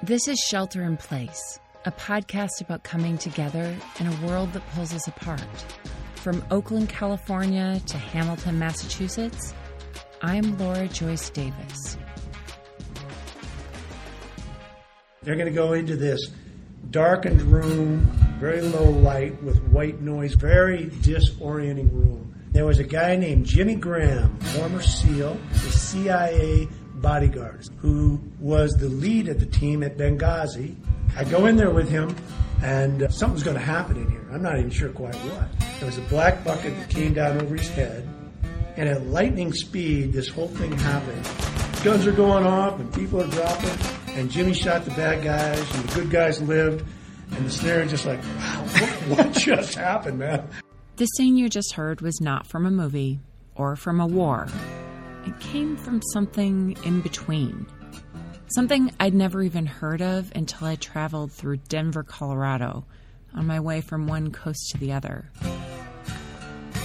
This is Shelter in Place, a podcast about coming together in a world that pulls us apart. From Oakland, California to Hamilton, Massachusetts, I'm Laura Joyce Davis. They're going to go into this darkened room, very low light with white noise, very disorienting room. There was a guy named Jimmy Graham, former SEAL, the CIA bodyguards, who was the lead of the team at Benghazi. I go in there with him, and uh, something's going to happen in here. I'm not even sure quite what. There was a black bucket that came down over his head, and at lightning speed, this whole thing happened. Guns are going off, and people are dropping, and Jimmy shot the bad guys, and the good guys lived. And the snare just like, wow, what, what just happened, man? The scene you just heard was not from a movie or from a war. It came from something in between. Something I'd never even heard of until I traveled through Denver, Colorado, on my way from one coast to the other.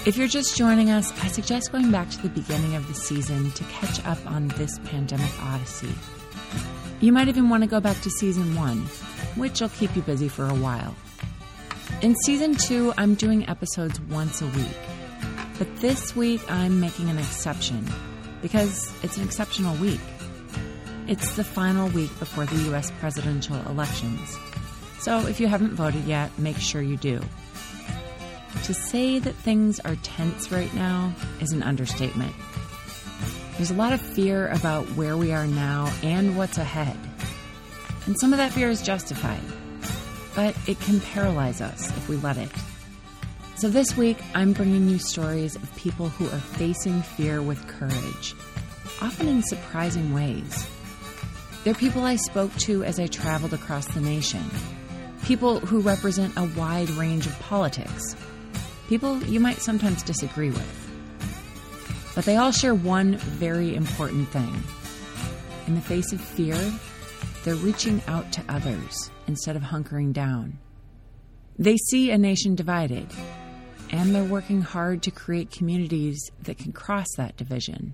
If you're just joining us, I suggest going back to the beginning of the season to catch up on this pandemic odyssey. You might even want to go back to season one, which will keep you busy for a while. In season two, I'm doing episodes once a week. But this week, I'm making an exception because it's an exceptional week. It's the final week before the U.S. presidential elections. So if you haven't voted yet, make sure you do. To say that things are tense right now is an understatement. There's a lot of fear about where we are now and what's ahead. And some of that fear is justified, but it can paralyze us if we let it. So this week, I'm bringing you stories of people who are facing fear with courage, often in surprising ways. They're people I spoke to as I traveled across the nation, people who represent a wide range of politics, people you might sometimes disagree with. But they all share one very important thing. In the face of fear, they're reaching out to others instead of hunkering down. They see a nation divided and they're working hard to create communities that can cross that division.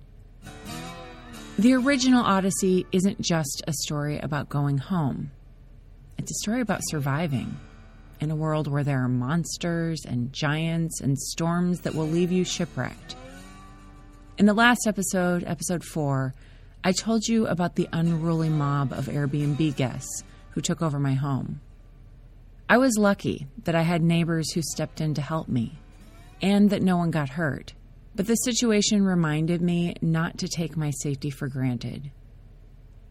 The original Odyssey isn't just a story about going home, it's a story about surviving in a world where there are monsters and giants and storms that will leave you shipwrecked. In the last episode, episode 4, I told you about the unruly mob of Airbnb guests who took over my home. I was lucky that I had neighbors who stepped in to help me and that no one got hurt. But the situation reminded me not to take my safety for granted.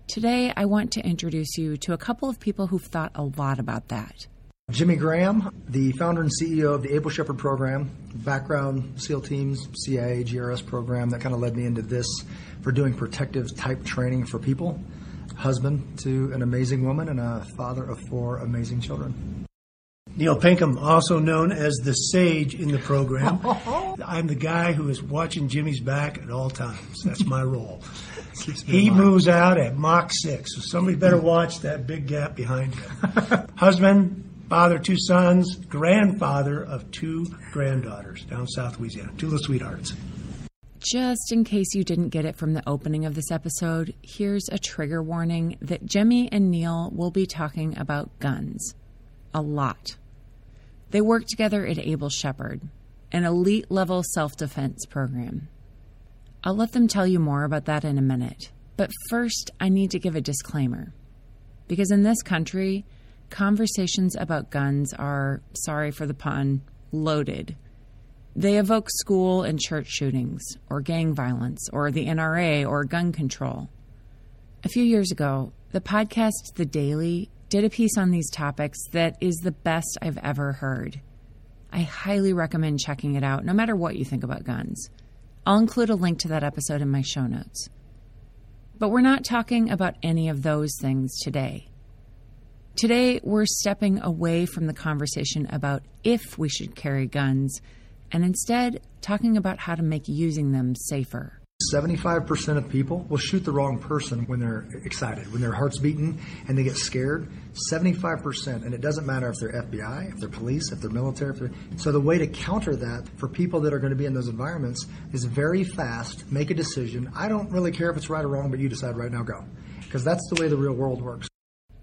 Today, I want to introduce you to a couple of people who've thought a lot about that. Jimmy Graham, the founder and CEO of the Able Shepherd program, background SEAL teams, CIA, GRS program that kind of led me into this for doing protective type training for people. Husband to an amazing woman and a father of four amazing children. Neil Pinkham, also known as the Sage in the program. I'm the guy who is watching Jimmy's back at all times. That's my role. he moves out at Mach 6, so somebody better watch that big gap behind him. Husband, father, two sons, grandfather of two granddaughters down South Louisiana, two little sweethearts. Just in case you didn't get it from the opening of this episode, here's a trigger warning that Jimmy and Neil will be talking about guns. A lot. They work together at Able Shepherd, an elite level self defense program. I'll let them tell you more about that in a minute. But first, I need to give a disclaimer. Because in this country, conversations about guns are, sorry for the pun, loaded. They evoke school and church shootings, or gang violence, or the NRA, or gun control. A few years ago, the podcast The Daily did a piece on these topics that is the best I've ever heard. I highly recommend checking it out, no matter what you think about guns. I'll include a link to that episode in my show notes. But we're not talking about any of those things today. Today, we're stepping away from the conversation about if we should carry guns and instead talking about how to make using them safer. 75% of people will shoot the wrong person when they're excited, when their heart's beating and they get scared. 75%. And it doesn't matter if they're FBI, if they're police, if they're military. If they're... So the way to counter that for people that are going to be in those environments is very fast, make a decision. I don't really care if it's right or wrong, but you decide right now, go. Because that's the way the real world works.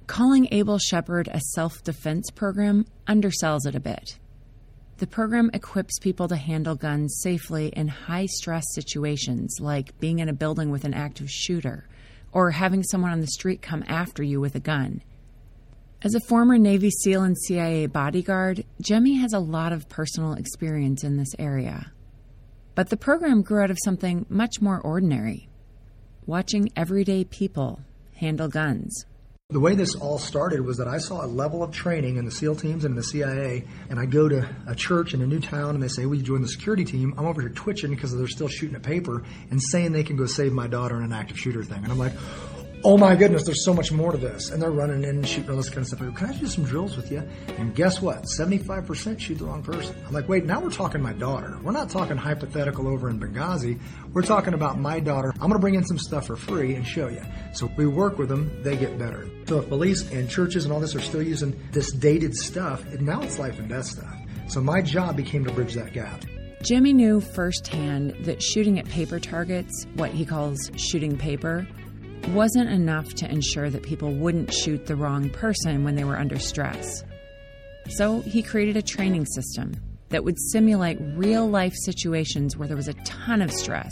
Calling Able Shepherd a self defense program undersells it a bit. The program equips people to handle guns safely in high stress situations like being in a building with an active shooter or having someone on the street come after you with a gun. As a former Navy SEAL and CIA bodyguard, Jimmy has a lot of personal experience in this area. But the program grew out of something much more ordinary watching everyday people handle guns. The way this all started was that I saw a level of training in the SEAL teams and in the CIA, and I go to a church in a new town and they say, Will you join the security team? I'm over here twitching because they're still shooting a paper and saying they can go save my daughter in an active shooter thing. And I'm like, oh my goodness, there's so much more to this. And they're running in and shooting all this kind of stuff. I go, can I do some drills with you? And guess what? 75% shoot the wrong person. I'm like, wait, now we're talking my daughter. We're not talking hypothetical over in Benghazi. We're talking about my daughter. I'm going to bring in some stuff for free and show you. So if we work with them, they get better. So if police and churches and all this are still using this dated stuff, and now it's life and death stuff. So my job became to bridge that gap. Jimmy knew firsthand that shooting at paper targets, what he calls shooting paper, wasn't enough to ensure that people wouldn't shoot the wrong person when they were under stress. So he created a training system that would simulate real life situations where there was a ton of stress.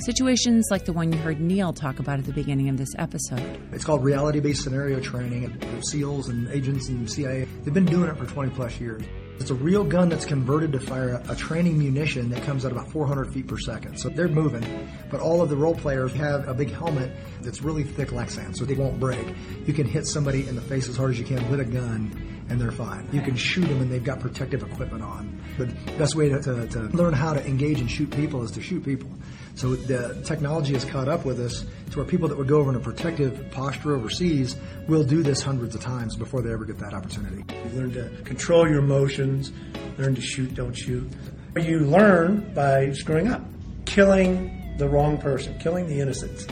Situations like the one you heard Neil talk about at the beginning of this episode. It's called reality based scenario training. SEALs and agents and CIA, they've been doing it for 20 plus years. It's a real gun that's converted to fire a training munition that comes at about 400 feet per second. So they're moving, but all of the role players have a big helmet that's really thick Lexan, so they won't break. You can hit somebody in the face as hard as you can with a gun, and they're fine. You can shoot them, and they've got protective equipment on. The best way to, to, to learn how to engage and shoot people is to shoot people. So the technology has caught up with us to where people that would go over in a protective posture overseas will do this hundreds of times before they ever get that opportunity. You learn to control your emotions, learn to shoot, don't shoot. You learn by screwing up, killing the wrong person, killing the innocents.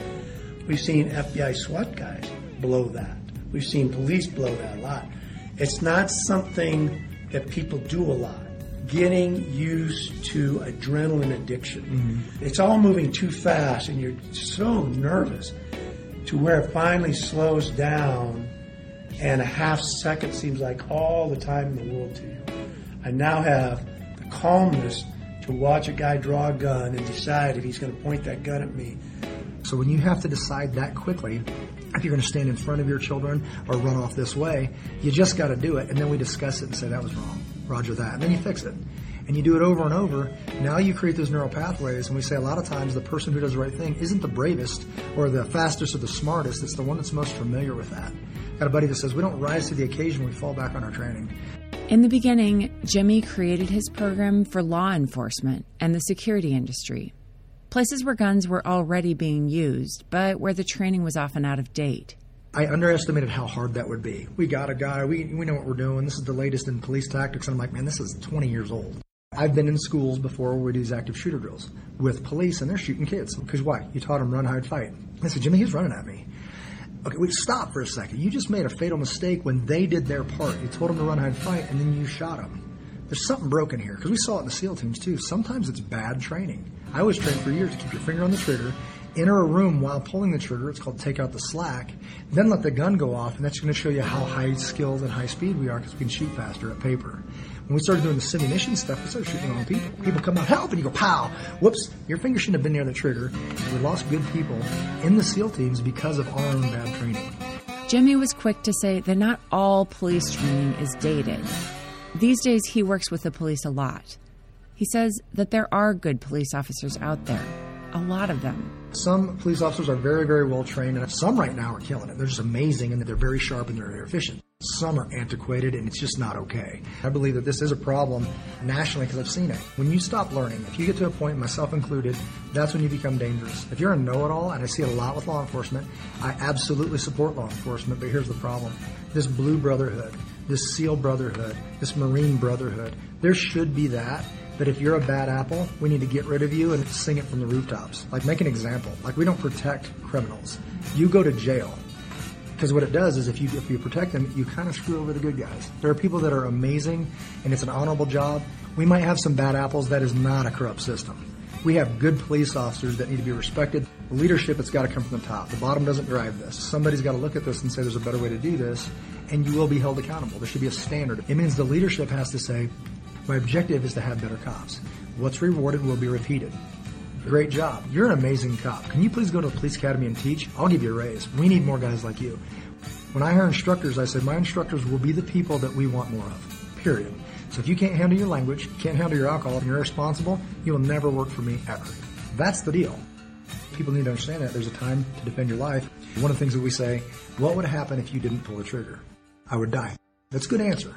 We've seen FBI SWAT guys blow that. We've seen police blow that a lot. It's not something that people do a lot getting used to adrenaline addiction. Mm-hmm. It's all moving too fast, and you're so nervous to where it finally slows down, and a half second seems like all the time in the world to you. I now have the calmness to watch a guy draw a gun and decide if he's going to point that gun at me. So when you have to decide that quickly, if you're going to stand in front of your children or run off this way, you just got to do it. And then we discuss it and say that was wrong. Roger that. And then you fix it. And you do it over and over. Now you create those neural pathways. And we say a lot of times the person who does the right thing isn't the bravest or the fastest or the smartest. It's the one that's most familiar with that. Got a buddy that says we don't rise to the occasion, we fall back on our training. In the beginning, Jimmy created his program for law enforcement and the security industry. Places where guns were already being used, but where the training was often out of date. I underestimated how hard that would be. We got a guy, we, we know what we're doing. This is the latest in police tactics. And I'm like, man, this is 20 years old. I've been in schools before where we do these active shooter drills with police, and they're shooting kids. Because why? You taught them run, hide, fight. I said, Jimmy, he's running at me. Okay, wait, stop for a second. You just made a fatal mistake when they did their part. You told them to run, hide, fight, and then you shot them. There's something broken here because we saw it in the SEAL teams too. Sometimes it's bad training. I was trained for years to keep your finger on the trigger enter a room while pulling the trigger. It's called take out the slack. Then let the gun go off, and that's going to show you how high skilled and high speed we are because we can shoot faster at paper. When we started doing the simunition stuff, we started shooting on people. People come out, help, and you go, pow! Whoops, your finger shouldn't have been near the trigger. We lost good people in the SEAL teams because of our own bad training. Jimmy was quick to say that not all police training is dated. These days, he works with the police a lot. He says that there are good police officers out there, a lot of them. Some police officers are very, very well trained, and some right now are killing it. They're just amazing, and they're very sharp and they're very efficient. Some are antiquated, and it's just not okay. I believe that this is a problem nationally because I've seen it. When you stop learning, if you get to a point, myself included, that's when you become dangerous. If you're a know-it-all, and I see it a lot with law enforcement, I absolutely support law enforcement, but here's the problem. This blue brotherhood, this SEAL brotherhood, this Marine brotherhood, there should be that but if you're a bad apple, we need to get rid of you and sing it from the rooftops. Like, make an example. Like, we don't protect criminals. You go to jail. Because what it does is if you, if you protect them, you kind of screw over the good guys. There are people that are amazing and it's an honorable job. We might have some bad apples. That is not a corrupt system. We have good police officers that need to be respected. Leadership, it's got to come from the top. The bottom doesn't drive this. Somebody's got to look at this and say there's a better way to do this, and you will be held accountable. There should be a standard. It means the leadership has to say, my objective is to have better cops. What's rewarded will be repeated. Great job. You're an amazing cop. Can you please go to the police academy and teach? I'll give you a raise. We need more guys like you. When I hire instructors, I said my instructors will be the people that we want more of. Period. So if you can't handle your language, can't handle your alcohol, and you're irresponsible, you will never work for me ever. That's the deal. People need to understand that there's a time to defend your life. One of the things that we say, what would happen if you didn't pull the trigger? I would die. That's a good answer.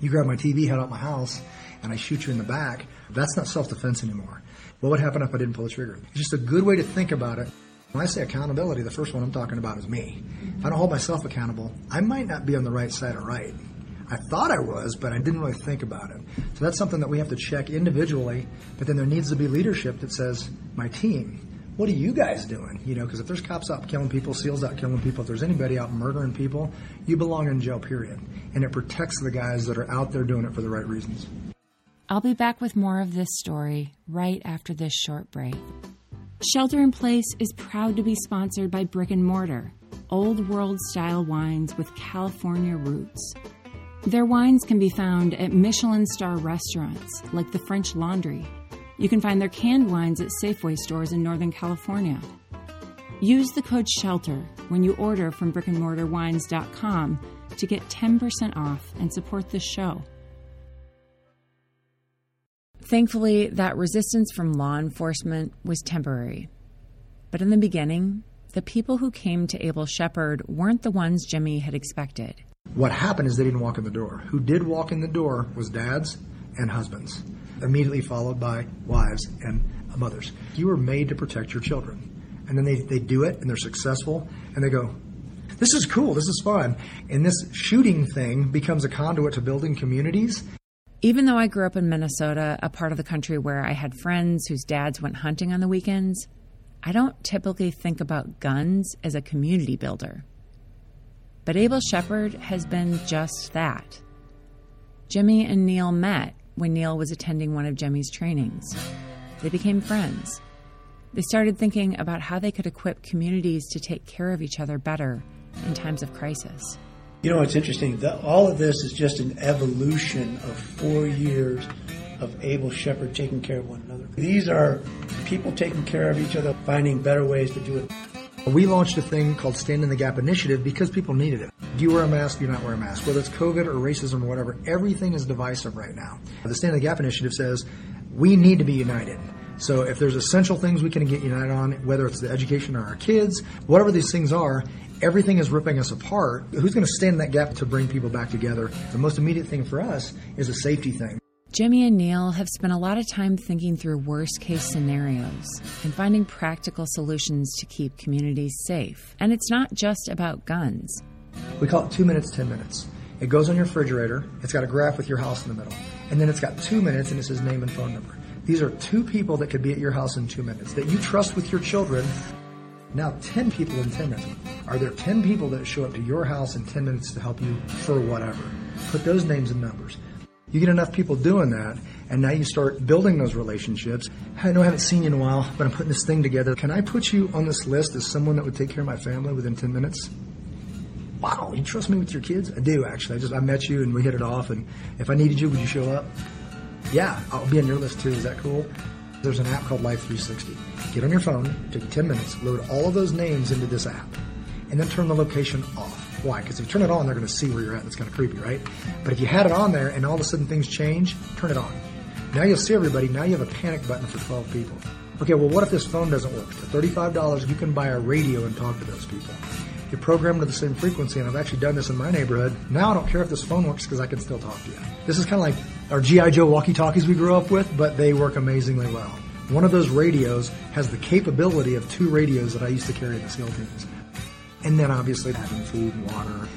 You grab my TV, head out my house, and I shoot you in the back. That's not self-defense anymore. What would happen if I didn't pull the trigger? It's just a good way to think about it. When I say accountability, the first one I'm talking about is me. If I don't hold myself accountable, I might not be on the right side of right. I thought I was, but I didn't really think about it. So that's something that we have to check individually, but then there needs to be leadership that says, my team, what are you guys doing? You know, because if there's cops out killing people, SEALs out killing people, if there's anybody out murdering people, you belong in jail, period. And it protects the guys that are out there doing it for the right reasons. I'll be back with more of this story right after this short break. Shelter in Place is proud to be sponsored by Brick and Mortar, old world style wines with California roots. Their wines can be found at Michelin star restaurants like the French Laundry. You can find their canned wines at Safeway stores in Northern California. Use the code SHELTER when you order from brickandmortarwines.com to get 10% off and support this show. Thankfully, that resistance from law enforcement was temporary. But in the beginning, the people who came to Able Shepherd weren't the ones Jimmy had expected. What happened is they didn't walk in the door. Who did walk in the door was dads and husbands, immediately followed by wives and mothers. You were made to protect your children. And then they, they do it and they're successful and they go, this is cool, this is fun. And this shooting thing becomes a conduit to building communities. Even though I grew up in Minnesota, a part of the country where I had friends whose dads went hunting on the weekends, I don't typically think about guns as a community builder. But Able Shepherd has been just that. Jimmy and Neil met when Neil was attending one of Jimmy's trainings. They became friends. They started thinking about how they could equip communities to take care of each other better in times of crisis. You know, it's interesting. The, all of this is just an evolution of four years of Able Shepherd taking care of one another. These are people taking care of each other, finding better ways to do it. We launched a thing called Stand in the Gap Initiative because people needed it. Do you wear a mask? Do you not wear a mask? Whether it's COVID or racism or whatever, everything is divisive right now. The Stand in the Gap Initiative says we need to be united. So if there's essential things we can get united on, whether it's the education of our kids, whatever these things are, everything is ripping us apart. Who's going to stand in that gap to bring people back together? The most immediate thing for us is a safety thing. Jimmy and Neil have spent a lot of time thinking through worst case scenarios and finding practical solutions to keep communities safe. And it's not just about guns. We call it two minutes, 10 minutes. It goes on your refrigerator, it's got a graph with your house in the middle, and then it's got two minutes and it says name and phone number. These are two people that could be at your house in two minutes that you trust with your children. Now, 10 people in 10 minutes. Are there 10 people that show up to your house in 10 minutes to help you for whatever? Put those names and numbers. You get enough people doing that, and now you start building those relationships. I know I haven't seen you in a while, but I'm putting this thing together. Can I put you on this list as someone that would take care of my family within 10 minutes? Wow, you trust me with your kids? I do, actually. I just I met you and we hit it off, and if I needed you, would you show up? Yeah, I'll be on your list too. Is that cool? There's an app called Life 360. Get on your phone, take 10 minutes, load all of those names into this app, and then turn the location off. Why? Because if you turn it on, they're going to see where you're at. It's kind of creepy, right? But if you had it on there and all of a sudden things change, turn it on. Now you'll see everybody. Now you have a panic button for 12 people. Okay, well, what if this phone doesn't work? For $35, you can buy a radio and talk to those people. You're programmed to the same frequency, and I've actually done this in my neighborhood. Now I don't care if this phone works because I can still talk to you. This is kind of like our G.I. Joe walkie talkies we grew up with, but they work amazingly well. One of those radios has the capability of two radios that I used to carry in the SEAL teams. And then obviously having food and water.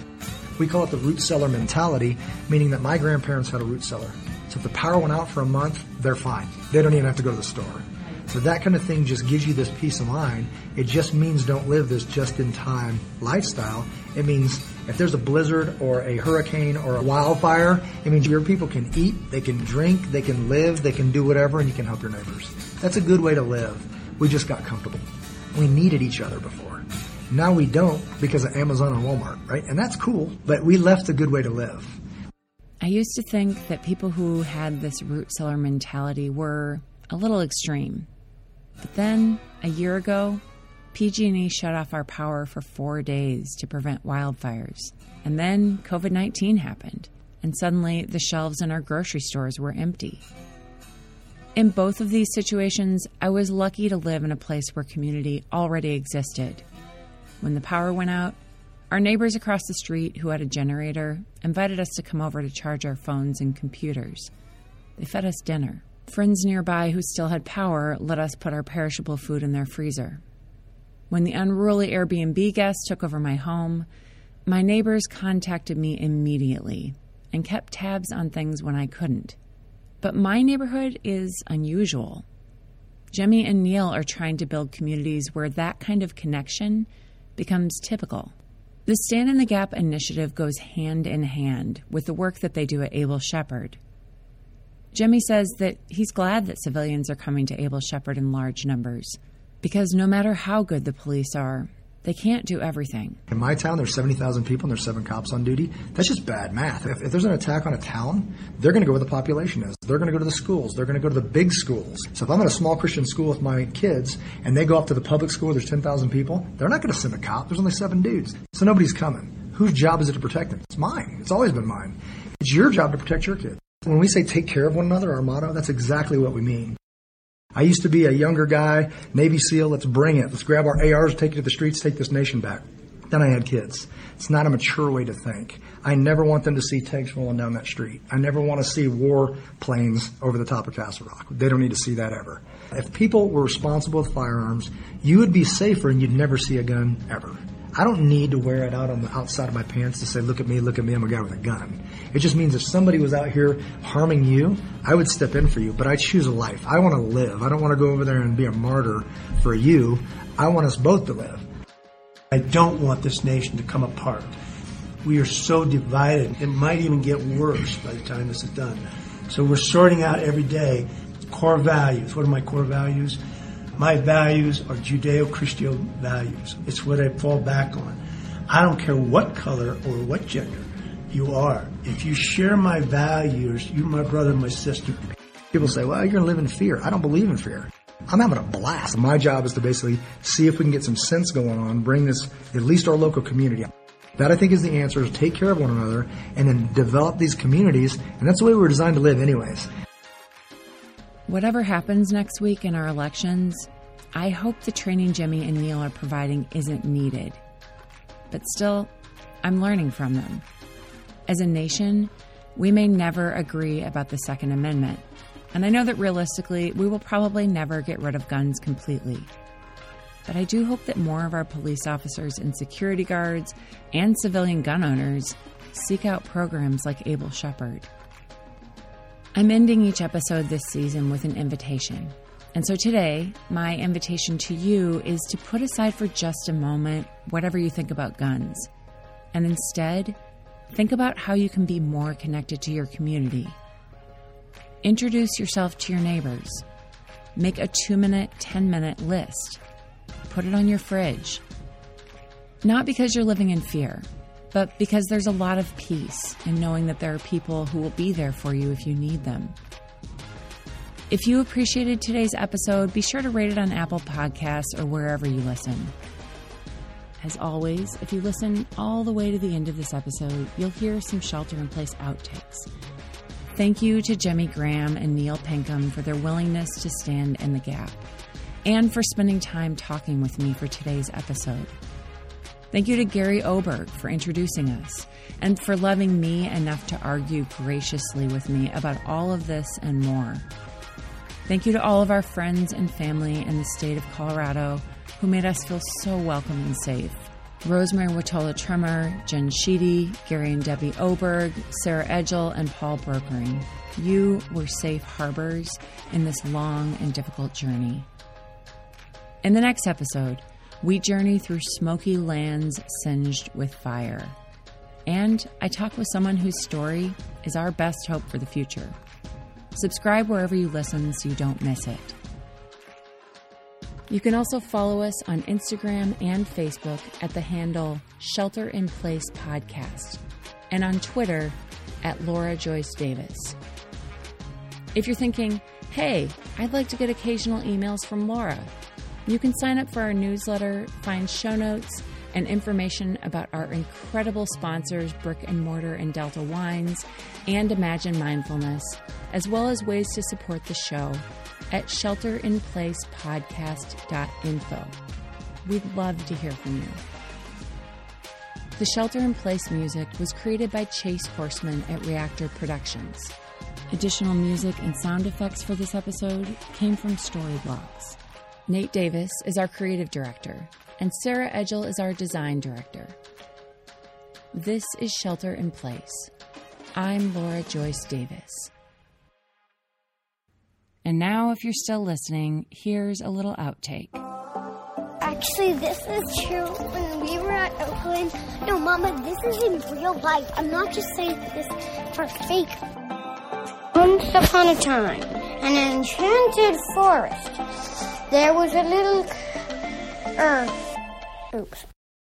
We call it the root cellar mentality, meaning that my grandparents had a root cellar. So if the power went out for a month, they're fine. They don't even have to go to the store. So that kind of thing just gives you this peace of mind. It just means don't live this just in time lifestyle. It means if there's a blizzard or a hurricane or a wildfire, it means your people can eat, they can drink, they can live, they can do whatever, and you can help your neighbors. That's a good way to live. We just got comfortable. We needed each other before. Now we don't because of Amazon and Walmart, right? And that's cool, but we left a good way to live. I used to think that people who had this root cellar mentality were a little extreme. But then, a year ago, PG&E shut off our power for 4 days to prevent wildfires. And then COVID-19 happened, and suddenly the shelves in our grocery stores were empty. In both of these situations, I was lucky to live in a place where community already existed. When the power went out, our neighbors across the street who had a generator invited us to come over to charge our phones and computers. They fed us dinner. Friends nearby who still had power let us put our perishable food in their freezer. When the unruly Airbnb guests took over my home, my neighbors contacted me immediately and kept tabs on things when I couldn't. But my neighborhood is unusual. Jimmy and Neil are trying to build communities where that kind of connection becomes typical. The Stand in the Gap initiative goes hand in hand with the work that they do at Able Shepherd. Jimmy says that he's glad that civilians are coming to Able Shepherd in large numbers because no matter how good the police are, they can't do everything. In my town, there's 70,000 people and there's seven cops on duty. That's just bad math. If, if there's an attack on a town, they're going to go where the population is. They're going to go to the schools. They're going to go to the big schools. So if I'm at a small Christian school with my kids and they go off to the public school there's 10,000 people, they're not going to send a cop. There's only seven dudes. So nobody's coming. Whose job is it to protect them? It's mine. It's always been mine. It's your job to protect your kids. When we say take care of one another, our motto, that's exactly what we mean. I used to be a younger guy, Navy SEAL, let's bring it. Let's grab our ARs, take it to the streets, take this nation back. Then I had kids. It's not a mature way to think. I never want them to see tanks rolling down that street. I never want to see war planes over the top of Castle Rock. They don't need to see that ever. If people were responsible with firearms, you would be safer and you'd never see a gun ever. I don't need to wear it out on the outside of my pants to say, look at me, look at me, I'm a guy with a gun. It just means if somebody was out here harming you, I would step in for you, but I choose a life. I want to live. I don't want to go over there and be a martyr for you. I want us both to live. I don't want this nation to come apart. We are so divided. It might even get worse by the time this is done. So we're sorting out every day core values. What are my core values? My values are Judeo Christian values. It's what I fall back on. I don't care what color or what gender you are. If you share my values, you're my brother my sister. People say, well, you're going to live in fear. I don't believe in fear. I'm having a blast. My job is to basically see if we can get some sense going on, bring this, at least our local community. That I think is the answer is take care of one another and then develop these communities. And that's the way we're designed to live anyways. Whatever happens next week in our elections, I hope the training Jimmy and Neil are providing isn't needed. But still, I'm learning from them. As a nation, we may never agree about the Second Amendment, and I know that realistically, we will probably never get rid of guns completely. But I do hope that more of our police officers and security guards and civilian gun owners seek out programs like Able Shepherd. I'm ending each episode this season with an invitation. And so today, my invitation to you is to put aside for just a moment whatever you think about guns. And instead, think about how you can be more connected to your community. Introduce yourself to your neighbors. Make a two minute, 10 minute list. Put it on your fridge. Not because you're living in fear, but because there's a lot of peace in knowing that there are people who will be there for you if you need them. If you appreciated today's episode, be sure to rate it on Apple Podcasts or wherever you listen. As always, if you listen all the way to the end of this episode, you'll hear some shelter in place outtakes. Thank you to Jimmy Graham and Neil Pinkham for their willingness to stand in the gap and for spending time talking with me for today's episode. Thank you to Gary Oberg for introducing us and for loving me enough to argue graciously with me about all of this and more. Thank you to all of our friends and family in the state of Colorado who made us feel so welcome and safe. Rosemary Watola Tremor, Jen Sheedy, Gary and Debbie Oberg, Sarah Edgel, and Paul Brokering. You were safe harbors in this long and difficult journey. In the next episode, we journey through smoky lands singed with fire. And I talk with someone whose story is our best hope for the future. Subscribe wherever you listen so you don't miss it. You can also follow us on Instagram and Facebook at the handle Shelter in Place Podcast and on Twitter at Laura Joyce Davis. If you're thinking, hey, I'd like to get occasional emails from Laura, you can sign up for our newsletter, find show notes, and information about our incredible sponsors, Brick and Mortar and Delta Wines, and Imagine Mindfulness, as well as ways to support the show at shelterinplacepodcast.info. We'd love to hear from you. The Shelter in Place music was created by Chase Horseman at Reactor Productions. Additional music and sound effects for this episode came from Storyblocks. Nate Davis is our creative director, and Sarah Edgel is our design director. This is Shelter in Place. I'm Laura Joyce Davis. And now, if you're still listening, here's a little outtake. Actually, this is true. When we were at Oakland, no, Mama, this is in real life. I'm not just saying this for fake. Once upon a time, in an enchanted forest. There was a little. Oops.